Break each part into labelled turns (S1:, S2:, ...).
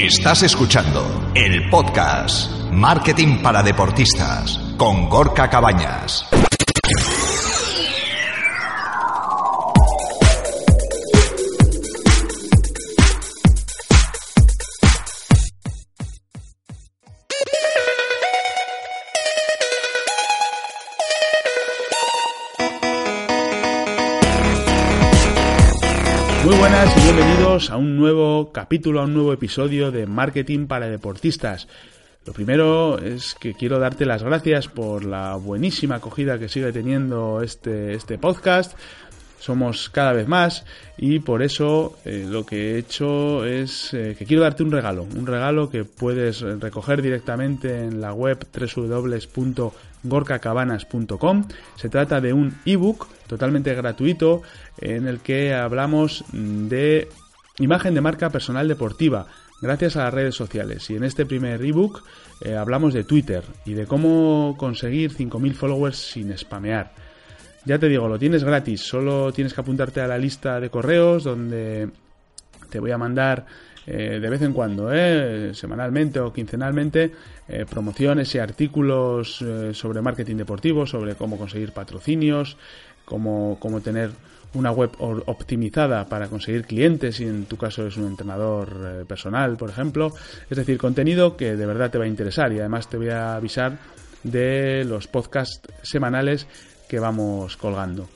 S1: Estás escuchando el podcast Marketing para Deportistas con Gorka Cabañas.
S2: A un nuevo capítulo, a un nuevo episodio de Marketing para Deportistas. Lo primero es que quiero darte las gracias por la buenísima acogida que sigue teniendo este, este podcast. Somos cada vez más y por eso eh, lo que he hecho es eh, que quiero darte un regalo, un regalo que puedes recoger directamente en la web www.gorkacabanas.com. Se trata de un ebook totalmente gratuito en el que hablamos de imagen de marca personal deportiva gracias a las redes sociales. Y en este primer ebook eh, hablamos de Twitter y de cómo conseguir 5.000 followers sin spamear. Ya te digo, lo tienes gratis, solo tienes que apuntarte a la lista de correos donde te voy a mandar eh, de vez en cuando, eh, semanalmente o quincenalmente, promociones y artículos sobre marketing deportivo, sobre cómo conseguir patrocinios, cómo, cómo tener una web optimizada para conseguir clientes si en tu caso es un entrenador eh, personal, por ejemplo. Es decir, contenido que de verdad te va a interesar y además te voy a avisar de los podcasts semanales que vamos colgando.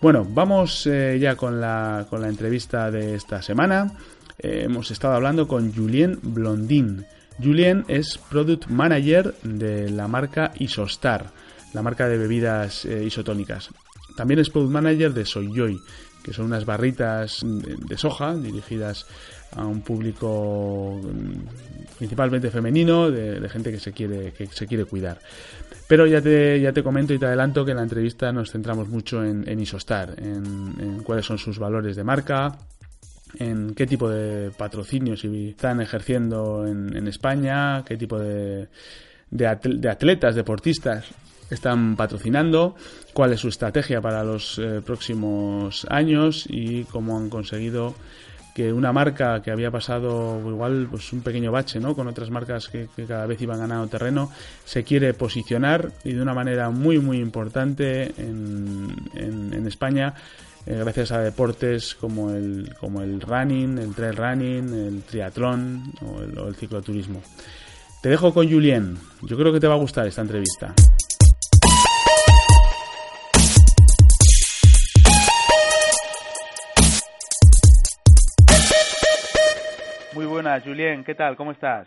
S2: Bueno, vamos eh, ya con la, con la entrevista de esta semana. Eh, hemos estado hablando con Julien Blondin. Julien es Product Manager de la marca Isostar, la marca de bebidas isotónicas. También es Product Manager de Soyjoy, que son unas barritas de, soja dirigidas a un público mm, principalmente femenino, de, gente que se quiere, que se quiere cuidar. Pero ya te, ya te comento y te adelanto que en la entrevista nos centramos mucho en, en Isostar, en, cuáles son sus valores de marca, en qué tipo de patrocinios están ejerciendo en, en España, qué tipo de, de atletas, deportistas están patrocinando, cuál es su estrategia para los eh, próximos años y cómo han conseguido que una marca que había pasado igual pues un pequeño bache ¿no? con otras marcas que, cada vez iban ganando terreno se quiere posicionar y de una manera muy muy importante en, en- en España eh, gracias a deportes como el, como el running, el trail running, el triatlón o el, o el cicloturismo. Te dejo con Julien. Yo creo que te va a gustar esta entrevista. Buenas, Julien. ¿Qué tal? ¿Cómo estás?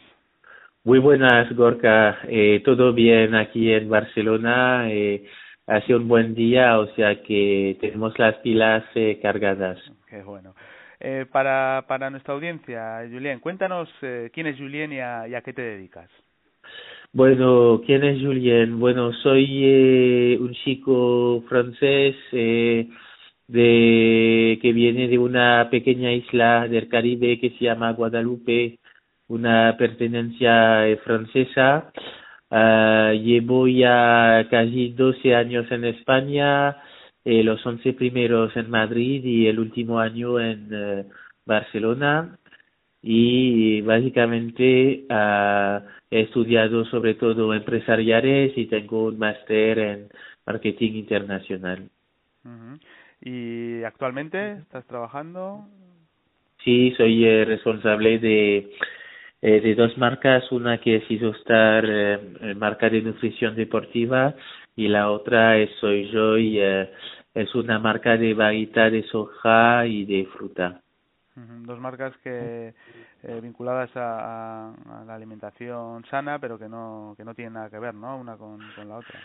S3: Muy buenas, Gorka. Eh, todo bien aquí en Barcelona. Eh, hace un buen día, o sea que tenemos las pilas eh, cargadas.
S2: Qué bueno. Eh, para, para nuestra audiencia, Julien, cuéntanos eh, quién es Julien y a, y a qué te dedicas.
S3: Bueno, ¿quién es Julien? Bueno, soy eh, un chico francés eh, de que viene de una pequeña isla del Caribe que se llama Guadalupe, una pertenencia eh, francesa. Ah, llevo ya casi 12 años en España, eh, los 11 primeros en Madrid y el último año en eh, Barcelona. Y básicamente ah, he estudiado sobre todo empresariales y tengo un máster en marketing internacional.
S2: Ujú. ¿Y actualmente estás trabajando?
S3: Sí, soy eh, responsable de, eh, de dos marcas, una que es Isostar, eh, eh, marca de nutrición deportiva, y la otra es Soy eh, es una marca de barrita de soja y de fruta.
S2: Dos marcas que eh, vinculadas a, a- a la alimentación sana, pero que no que no tienen nada que ver, ¿no? Una con, con la otra.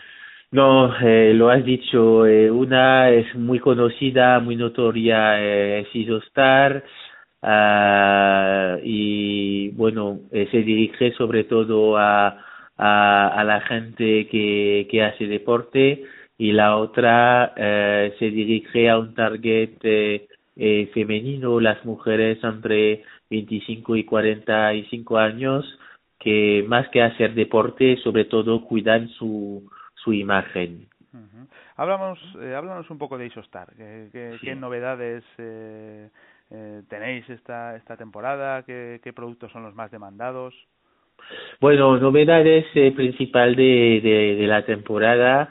S3: No, eh, lo has dicho, eh, una es muy conocida, muy notoria, eh, es Isostar, ah, y bueno, eh, se dirige sobre todo a, a, a la gente que, que hace deporte, y la otra eh, se dirige a un target eh, eh, femenino, las mujeres entre 25 y 45 años, que más que hacer deporte, sobre todo cuidan su, su imagen.
S2: Háblanos, eh, háblanos un poco de Isostar. ¿Qué, qué, novedades eh, eh, tenéis esta, esta temporada? ¿Qué, ¿Qué productos son los más demandados?
S3: Bueno, novedades eh, principal de, de, de, la temporada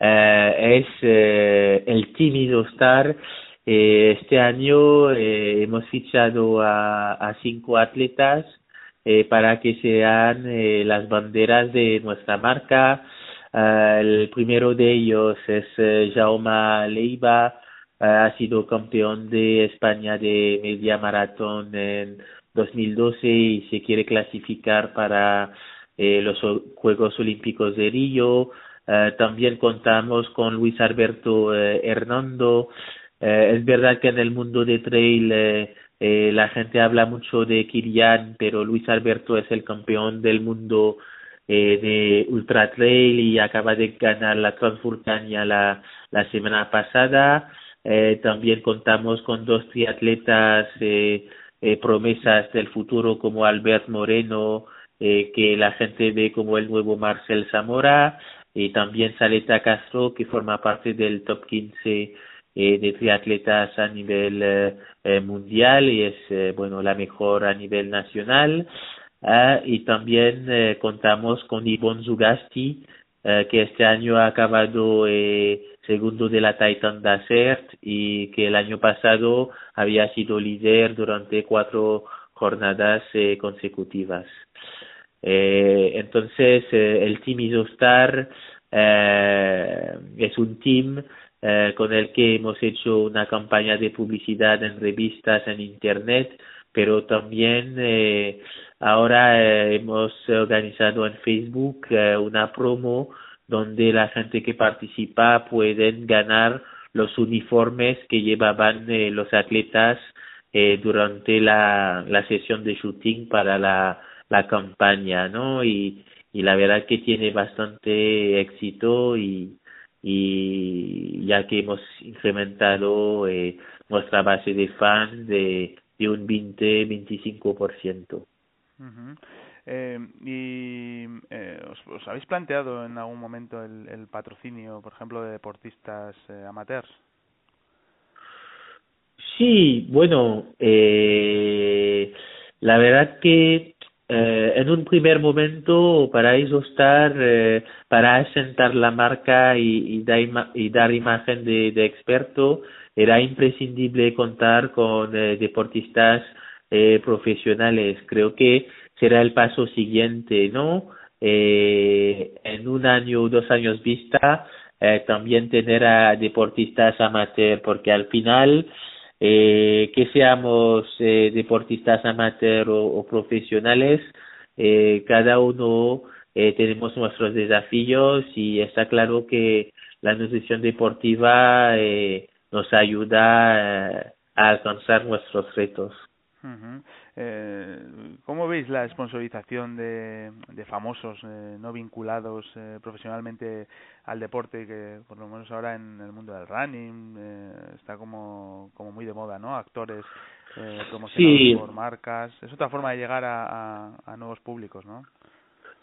S3: eh, es el Team Isostar. Este año eh, hemos fichado a, a cinco atletas eh, para que sean eh, las banderas de nuestra marca. Uh, el primero de ellos es uh, Jaume Leiva, uh, ha sido campeón de España de media maratón en 2012 y se quiere clasificar para eh, los Juegos Olímpicos de Río. también contamos con Luis Alberto Hernando. es verdad que en el mundo de trail eh, la gente habla mucho de Kirian, pero Luis Alberto es el campeón del mundo eh, de Ultra Trail y acaba de ganar la Transvulcania la, semana pasada. Eh, también contamos con dos triatletas eh, eh, promesas del futuro como Albert Moreno, eh, que la gente ve como el nuevo Marcel Zamora, y también Saleta Castro, que forma parte del top 15 eh, de triatletas a nivel eh, eh, mundial y es, eh, bueno, la mejor a nivel nacional. Uh, y también eh, contamos con Ivonne Zugasti, eh, que este año ha acabado eh, segundo de la Titan Desert y que el año pasado había sido líder durante cuatro jornadas eh, consecutivas. Eh, entonces, el Team Isostar es un team con el que hemos hecho una campaña de publicidad en revistas, en Internet, pero también ahora eh, hemos organizado en Facebook eh, una promo donde la gente que participa pueden ganar los uniformes que llevaban eh, los atletas eh, durante la, sesión de shooting para la, campaña, ¿no? Y, y la verdad que tiene bastante éxito y, y ya que hemos incrementado eh, nuestra base de fans de, de un 20-25%. Uh
S2: eh, ¿Y eh, os, os, habéis planteado en algún momento el, el patrocinio, por ejemplo, de deportistas eh, amateurs?
S3: Sí, bueno, eh, la verdad que eh, en un primer momento para estar eh, para asentar la marca y, y, y dar imagen de, de, experto, era imprescindible contar con deportistas eh, profesionales. Creo que será el paso siguiente, ¿no? Eh, en un año o dos años vista, eh, también tener a deportistas amateur, porque al final eh, que seamos eh, deportistas amateur o, profesionales, eh, cada uno eh, tenemos nuestros desafíos y está claro que la nutrición deportiva eh, nos ayuda a alcanzar nuestros retos.
S2: Uh -huh. eh, ¿Cómo veis la sponsorización de, de famosos eh, no vinculados eh, profesionalmente al deporte, que por lo menos ahora en el mundo del running eh, está como, como muy de moda, ¿no? Actores eh, promocionados sí. por marcas. Es otra forma de llegar a, a, a nuevos públicos, ¿no?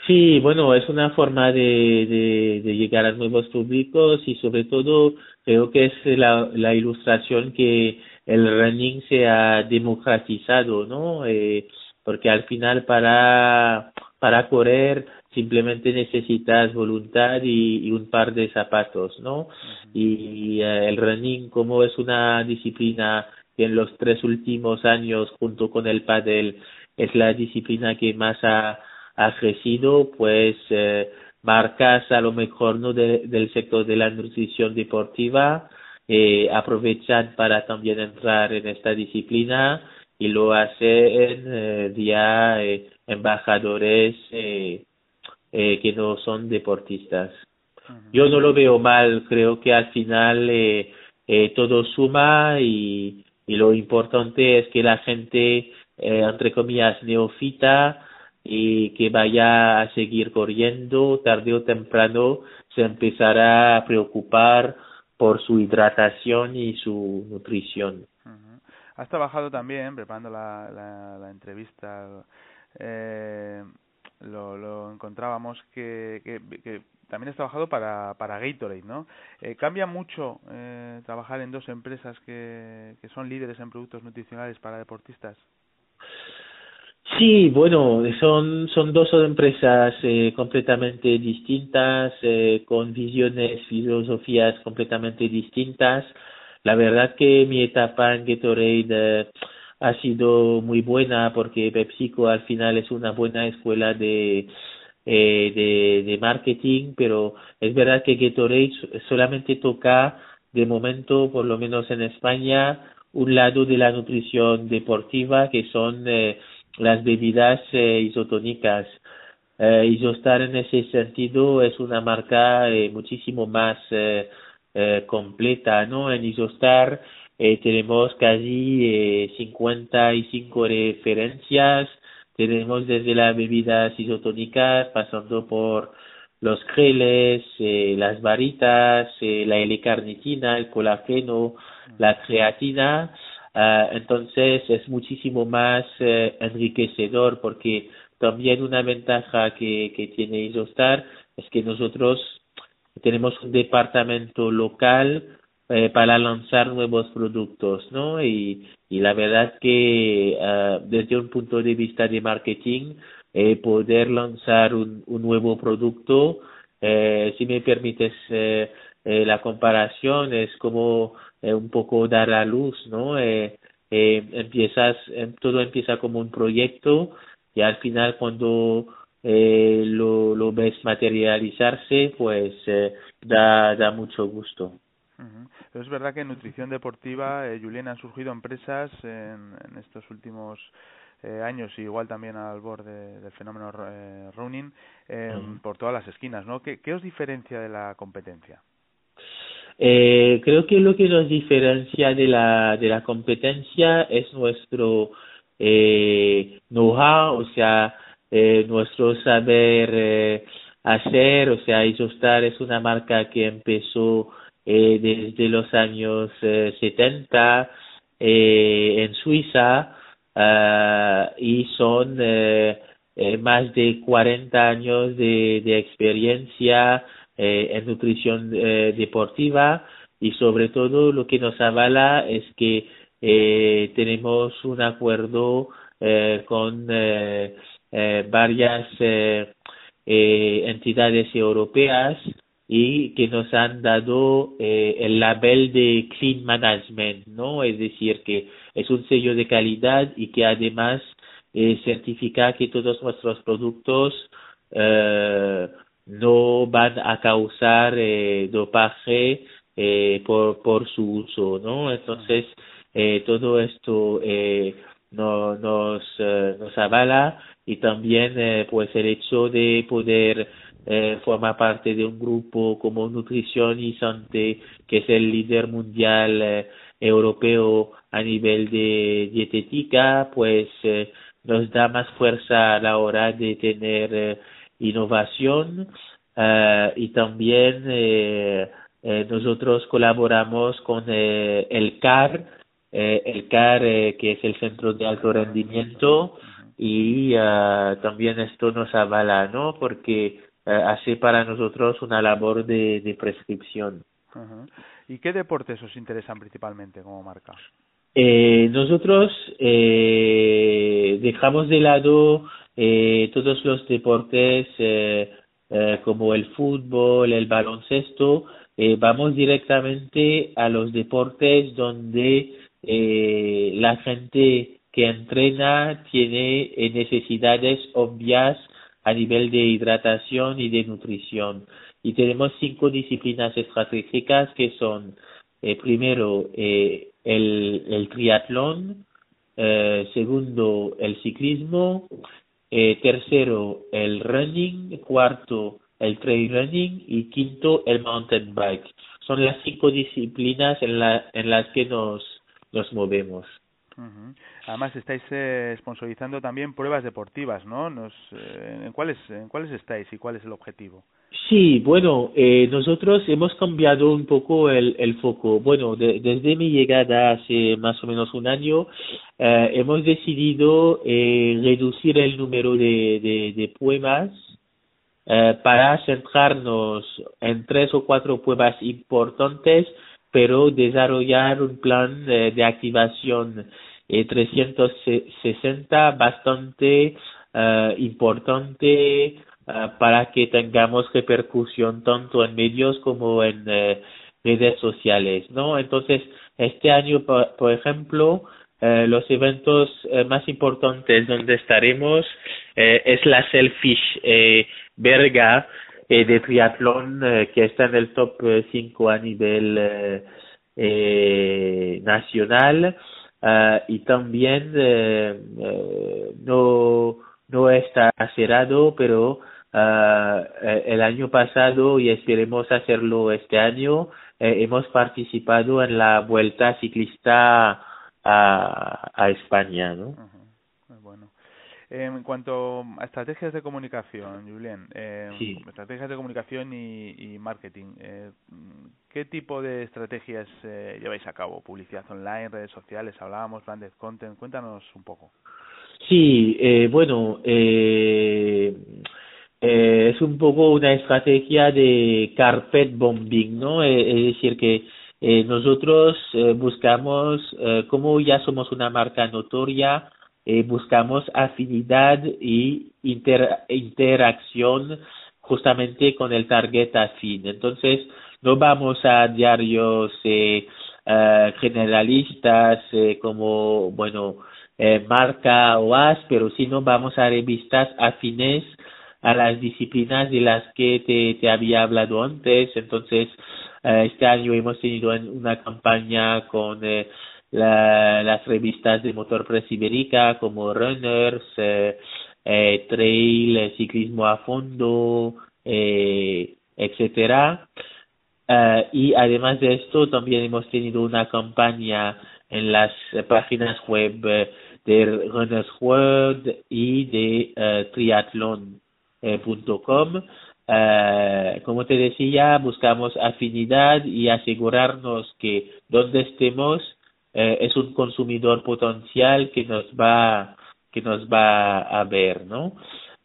S3: Sí, bueno, es una forma de, de, de, llegar a nuevos públicos y sobre todo creo que es la, la ilustración que el running se ha democratizado, ¿no? Eh, porque al final para, para correr simplemente necesitas voluntad y, y un par de zapatos, ¿no? Uh -huh. Y eh, el running como es una disciplina que en los tres últimos años junto con el pádel es la disciplina que más ha, ha crecido, pues eh, marcas a lo mejor no de, del sector de la nutrición deportiva eh, aprovechan para también entrar en esta disciplina y lo hacen eh, vía eh, embajadores eh, eh, que no son deportistas. Uh -huh. Yo no lo veo mal, creo que al final eh, todo suma y, y lo importante es que la gente, entre comillas, neofita y que vaya a seguir corriendo, tarde o temprano se empezará a preocupar por su hidratación y su nutrición.
S2: Uh -huh. Has trabajado también, preparando la, entrevista, eh, lo, lo encontrábamos que, que, también has trabajado para, para Gatorade, ¿no? Eh, ¿Cambia mucho eh, trabajar en dos empresas que son líderes en productos nutricionales para deportistas?
S3: Sí, bueno, son, son dos empresas eh, completamente distintas, eh, con visiones, filosofías completamente distintas. La verdad que mi etapa en Gatorade eh, ha sido muy buena porque PepsiCo al final es una buena escuela de, eh, de, de marketing, pero es verdad que Gatorade solamente toca de momento, por lo menos en España, un lado de la nutrición deportiva que son eh, las bebidas eh, isotónicas. Eh, Isostar en ese sentido es una marca eh, muchísimo más eh, eh, completa, ¿no? En Isostar eh, tenemos casi eh, 55 referencias, tenemos desde las bebidas isotónicas pasando por los geles, eh, las varitas, eh, la L-carnitina, el colágeno, la creatina, Uh, entonces es muchísimo más uh, enriquecedor porque también una ventaja que, que tiene Isostar es que nosotros tenemos un departamento local eh, para lanzar nuevos productos, ¿no? Y, y la verdad que uh, desde un punto de vista de marketing, eh, poder lanzar un, un nuevo producto, eh, si me permites eh, eh, la comparación, es como eh, un poco dar a luz, ¿no? Eh, eh, empiezas, eh, todo empieza como un proyecto y al final cuando eh, lo, lo ves materializarse, pues eh, da, da mucho gusto.
S2: Pero es verdad que en nutrición deportiva, eh, Julián, han surgido empresas en, en estos últimos eh, años igual también al borde del fenómeno eh, running eh, uh por todas las esquinas, ¿no? ¿Qué, ¿Qué os diferencia de la competencia?
S3: Eh, creo que lo que nos diferencia de la, de la competencia es nuestro eh, know-how, o sea, eh, nuestro saber eh, hacer, o sea, Isostar es una marca que empezó eh, desde los años eh, 70 eh, en Suiza uh, y son eh, eh, más de 40 años de, de experiencia eh, en nutrición eh, deportiva y sobre todo lo que nos avala es que eh, tenemos un acuerdo eh, con eh, varias entidades europeas y que nos han dado el label de Clean Management, ¿no? Es decir, que es un sello de calidad y que además certifica que todos nuestros productos eh, no van a causar eh, dopaje eh, por, por su uso, ¿no? Entonces, eh, todo esto eh, no, nos, eh, nos avala y también eh, pues el hecho de poder eh, formar parte de un grupo como Nutrición y Santé, que es el líder mundial europeo a nivel de dietética, pues nos da más fuerza a la hora de tener innovación uh, y también eh, eh, nosotros colaboramos con eh, el CAR, eh, el CAR que es el Centro de Alto Rendimiento y uh, también esto nos avala, ¿no? Porque hace para nosotros una labor de, de prescripción.
S2: Uh -huh. ¿Y qué deportes os interesan principalmente como marca?
S3: Eh, nosotros eh, dejamos de lado eh, todos los deportes eh, eh, como el fútbol, el baloncesto, eh, vamos directamente a los deportes donde la gente que entrena tiene necesidades obvias a nivel de hidratación y de nutrición. Y tenemos cinco disciplinas estratégicas que son, primero, el, el triatlón, segundo, el ciclismo, eh, tercero el running, cuarto el trail running y quinto el mountain bike. Son las cinco disciplinas en, la, en las que nos, nos movemos.
S2: Además estáis eh, sponsorizando también pruebas deportivas, ¿no? Nos, eh, ¿en, cuáles, ¿En cuáles estáis y cuál es el objetivo?
S3: Sí, bueno, eh, nosotros hemos cambiado un poco el, el foco. Bueno, desde mi llegada hace más o menos un año, eh, hemos decidido eh, reducir el número de, de, de pruebas para centrarnos en tres o cuatro pruebas importantes, pero desarrollar un plan de, de activación eh, 360 bastante eh, importante Ah, para que tengamos repercusión tanto en medios como en eh, redes sociales, ¿no? Entonces, este año, por, ejemplo, eh, los eventos eh, más importantes donde estaremos es la Selfish Berga de triatlón que está en el top 5 a nivel nacional ah, y también no no está cerrado pero Uh, el año pasado y esperemos hacerlo este año, eh, hemos participado en la vuelta ciclista a, a España, ¿no?
S2: En cuanto a estrategias de comunicación, Julien, eh, estrategias de comunicación y, y marketing, eh, ¿qué tipo de estrategias eh, lleváis a cabo? ¿Publicidad online, redes sociales? Hablábamos, branded content, cuéntanos un poco.
S3: Sí, eh, bueno, eh, eh, es un poco una estrategia de carpet bombing, ¿no? Eh, es decir, que eh, nosotros eh, buscamos, eh, como ya somos una marca notoria, eh, buscamos afinidad y inter interacción justamente con el target afín. Entonces, no vamos a diarios eh, generalistas eh, como, bueno, eh, marca o as, pero si no vamos a revistas afines a las disciplinas de las que te, te había hablado antes. Entonces, eh, este año hemos tenido una campaña con eh, la, las revistas de motor press ibérica como Runners, eh, eh, Trail, eh, Ciclismo a Fondo, eh, etcétera. Uh, y además de esto, también hemos tenido una campaña en las páginas web de Runners World y de uh, Triathlon eh, .com. Eh, como te decía, buscamos afinidad y asegurarnos que donde estemos eh, es un consumidor potencial que nos va que nos va a ver, ¿no?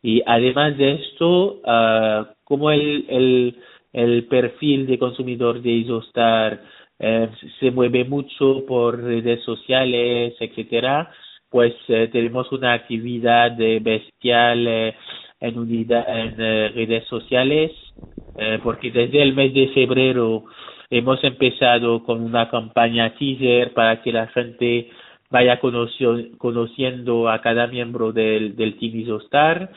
S3: Y además de esto, uh, como el, el, perfil de consumidor de Isostar eh, se mueve mucho por redes sociales, etcétera, pues eh, tenemos una actividad bestial eh, en, unidad, en eh, redes sociales, eh, porque desde el mes de febrero hemos empezado con una campaña teaser para que la gente vaya conociendo a cada miembro del, del Team Isostar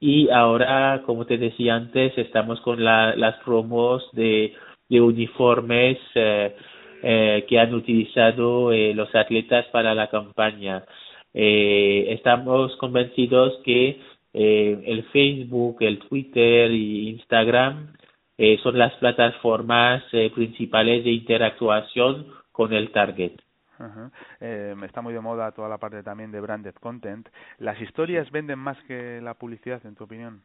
S3: y ahora, como te decía antes, estamos con la, las promos de, uniformes eh, eh, que han utilizado eh, los atletas para la campaña. Eh, estamos convencidos que eh, el Facebook, el Twitter y Instagram eh, son las plataformas eh, principales de interactuación con el target.
S2: Uh eh, está muy de moda toda la parte también de branded content. ¿Las historias venden más que la publicidad, en tu opinión?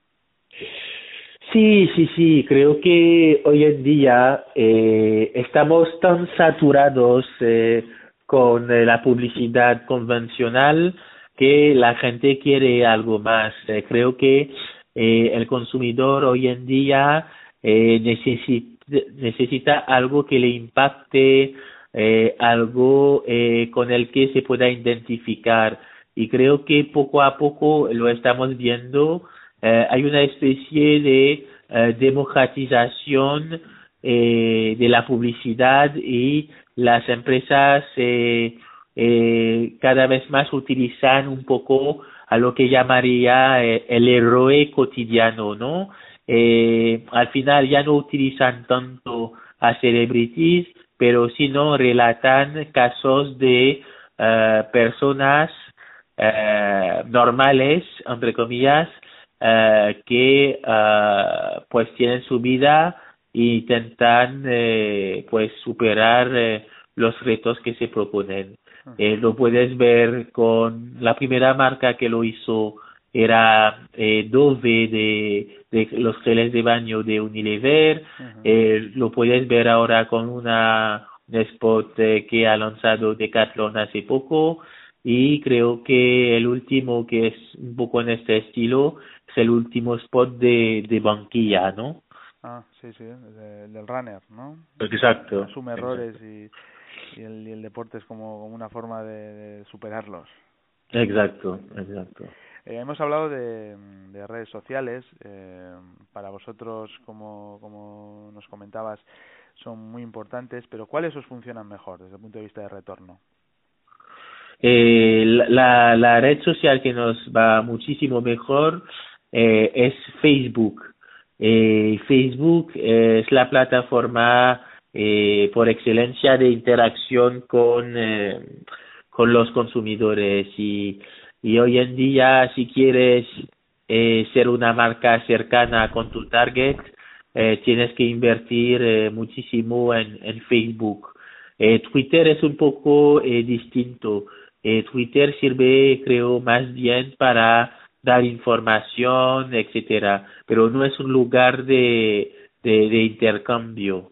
S3: Sí, sí, sí. Creo que hoy en día eh, estamos tan saturados eh, con eh, la publicidad convencional que la gente quiere algo más. Eh, creo que eh, el consumidor hoy en día eh, necesita, algo que le impacte, eh, algo eh, con el que se pueda identificar. Y creo que poco a poco lo estamos viendo. Eh, hay una especie de eh, democratización de la publicidad y las empresas cada vez más utilizan un poco a lo que llamaría el héroe cotidiano, ¿no? Eh, al final ya no utilizan tanto a celebrities, pero sino relatan casos de uh, personas uh, normales, entre comillas, uh, que uh, pues tienen su vida e intentan eh, pues superar eh, los retos que se proponen. Eh, lo puedes ver con la primera marca que lo hizo era eh, Dove de, de los geles de baño de Unilever. eh, lo puedes ver ahora con una un spot eh, que ha lanzado Decathlon hace poco y creo que el último que es un poco en este estilo es el último spot de, de Banquilla, ¿no?
S2: Ah, sí, sí, de, del runner, ¿no?
S3: Exacto.
S2: Asume errores y, y, el, y el deporte es como, como una forma de, de superarlos.
S3: Exacto, exacto.
S2: Eh, hemos hablado de, de redes sociales. Eh, para vosotros, como, como nos comentabas, son muy importantes, pero ¿cuáles os funcionan mejor desde el punto de vista de retorno?
S3: Eh, la, la red social que nos va muchísimo mejor eh, es Facebook. Eh, Facebook es la plataforma eh, por excelencia de interacción con, eh, con los consumidores y, y hoy en día si quieres eh, ser una marca cercana con tu target eh, tienes que invertir eh, muchísimo en, en Facebook. Eh, Twitter es un poco distinto. Twitter sirve, creo, más bien para dar información, etcétera, pero no es un lugar de, de intercambio.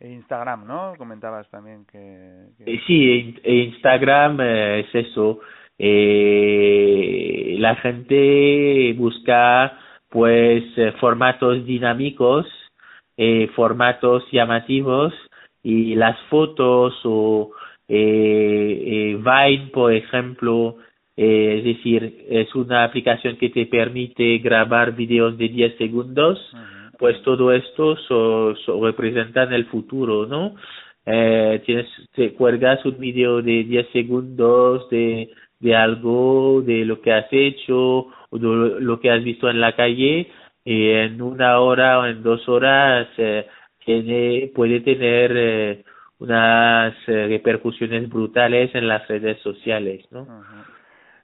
S2: E Instagram, ¿no? Comentabas también que... que...
S3: Eh, sí, e Instagram eh, es eso. Eh, la gente busca pues eh, formatos dinámicos, eh, formatos llamativos y las fotos o Vine, por ejemplo, es decir, es una aplicación que te permite grabar videos de 10 segundos, uh -huh. Pues todo esto so, so representan el futuro, ¿no? Eh, tienes, te cuelgas un video de 10 segundos de, de algo, de lo que has hecho, o de lo que has visto en la calle, y en una hora o en dos horas eh, tiene, puede tener eh, unas eh, repercusiones brutales en las redes sociales, ¿no?
S2: Uh.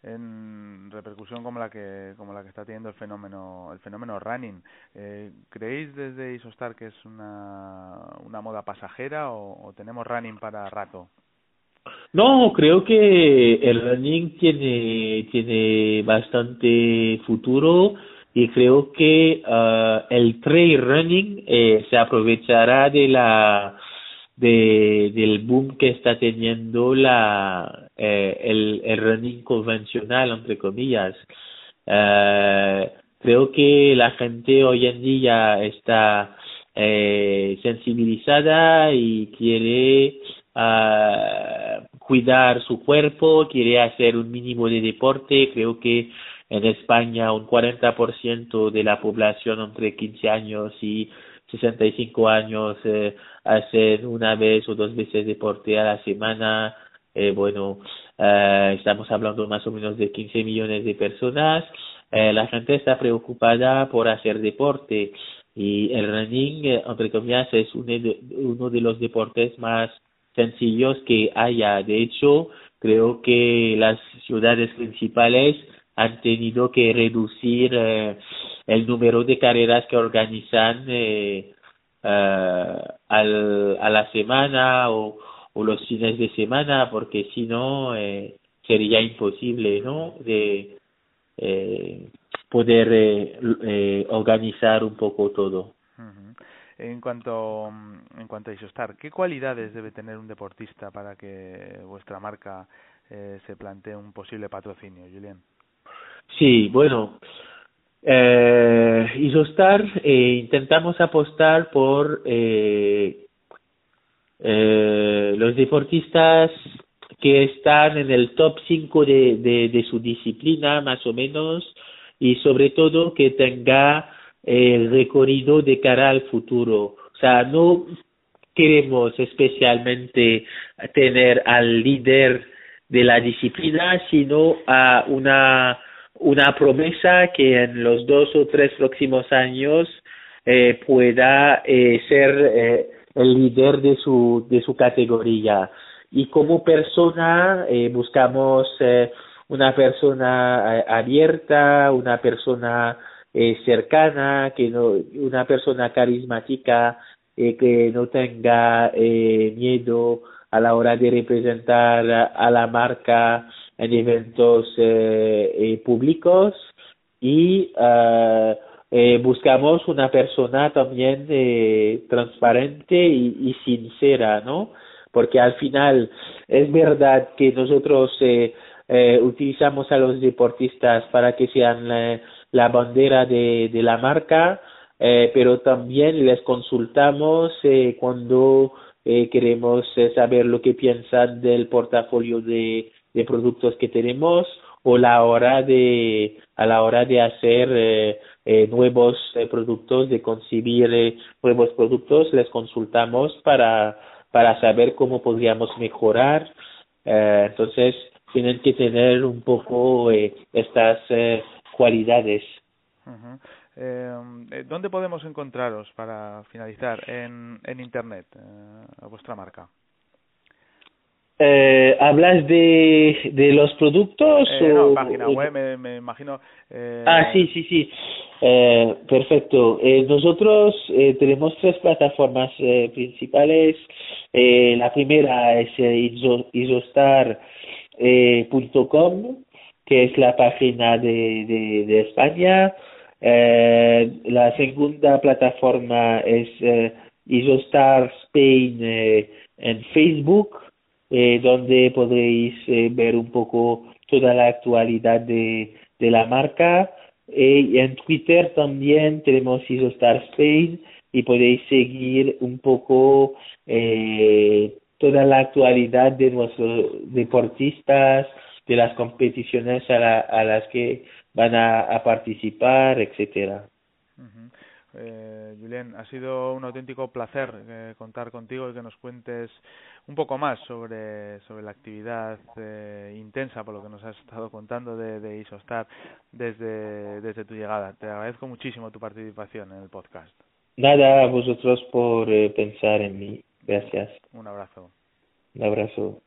S2: En repercusión como la que como la que está teniendo el fenómeno el fenómeno running, eh, ¿creéis desde Isostar que es una una moda pasajera o, tenemos running para rato?
S3: No, creo que el running tiene tiene bastante futuro y creo que uh, el trail running eh, se aprovechará de la de del boom que está teniendo la eh, el, running convencional entre comillas. Eh, creo que la gente hoy en día está eh, sensibilizada y quiere uh, cuidar su cuerpo quiere hacer un mínimo de deporte. Creo que en España un 40% de la población entre 15 años y 65 años eh, hacen una vez o dos veces deporte a la semana. Eh, bueno, eh, estamos hablando más o menos de 15 millones de personas. Eh, la gente está preocupada por hacer deporte y el running, entre comillas, es uno de, uno de los deportes más sencillos que haya. De hecho, creo que las ciudades principales han tenido que reducir eh, el número de carreras que organizan eh, uh, al, a la semana o, o, los fines de semana porque si no eh, sería imposible no de eh, poder eh, organizar un poco todo.
S2: En cuanto en cuanto a Isostar qué cualidades debe tener un deportista para que vuestra marca se plantee un posible patrocinio Julián
S3: Sí, bueno, eh, Isostar eh, intentamos apostar por eh, eh, los deportistas que están en el top 5 de, de, de, su disciplina, más o menos, y sobre todo que tenga el recorrido de cara al futuro. O sea, no queremos especialmente tener al líder de la disciplina, sino a una una promesa que en los dos o tres próximos años eh, pueda eh, ser eh, el líder de su de su categoría. Y como persona eh, buscamos eh, una persona abierta una persona eh, cercana que no una persona carismática eh, que no tenga eh, miedo a la hora de representar a la marca en eventos eh, públicos y buscamos una persona también transparente y, sincera, ¿no? Porque al final es verdad que nosotros utilizamos a los deportistas para que sean la bandera de, de la marca, eh, pero también les consultamos eh, cuando eh, queremos eh, saber lo que piensan del portafolio de, de productos que tenemos o la hora de a la hora de hacer eh, eh, nuevos productos de concebir nuevos productos les consultamos para para saber cómo podríamos mejorar entonces tienen que tener un poco estas cualidades.
S2: Eh, ¿Dónde podemos encontraros para finalizar en, en Internet, eh, a vuestra marca?
S3: Eh, ¿Hablas de, de los productos?
S2: Eh, no, página web, me, me imagino. Eh...
S3: Ah, sí, sí, sí. Eh, perfecto. Eh, nosotros eh, tenemos tres plataformas eh, principales. Eh, la primera es eh, isostar.com, que es la página de, de, de España. Eh, la segunda plataforma es Isostar Spain eh, en Facebook, eh, donde podréis eh, ver un poco toda la actualidad de, la marca. Eh, y en Twitter también tenemos Isostar Spain y podéis seguir un poco eh, toda la actualidad de nuestros deportistas, de las competiciones a, la, a las que van a, participar, etcétera.
S2: Eh, Julián, ha sido un auténtico placer eh, contar contigo y que nos cuentes un poco más sobre, sobre la actividad eh, intensa, por lo que nos has estado contando de, de Isostar desde, desde tu llegada. Te agradezco muchísimo tu participación en el podcast.
S3: Nada, a vosotros por eh, pensar en mí. Gracias.
S2: Un abrazo.
S3: Un abrazo.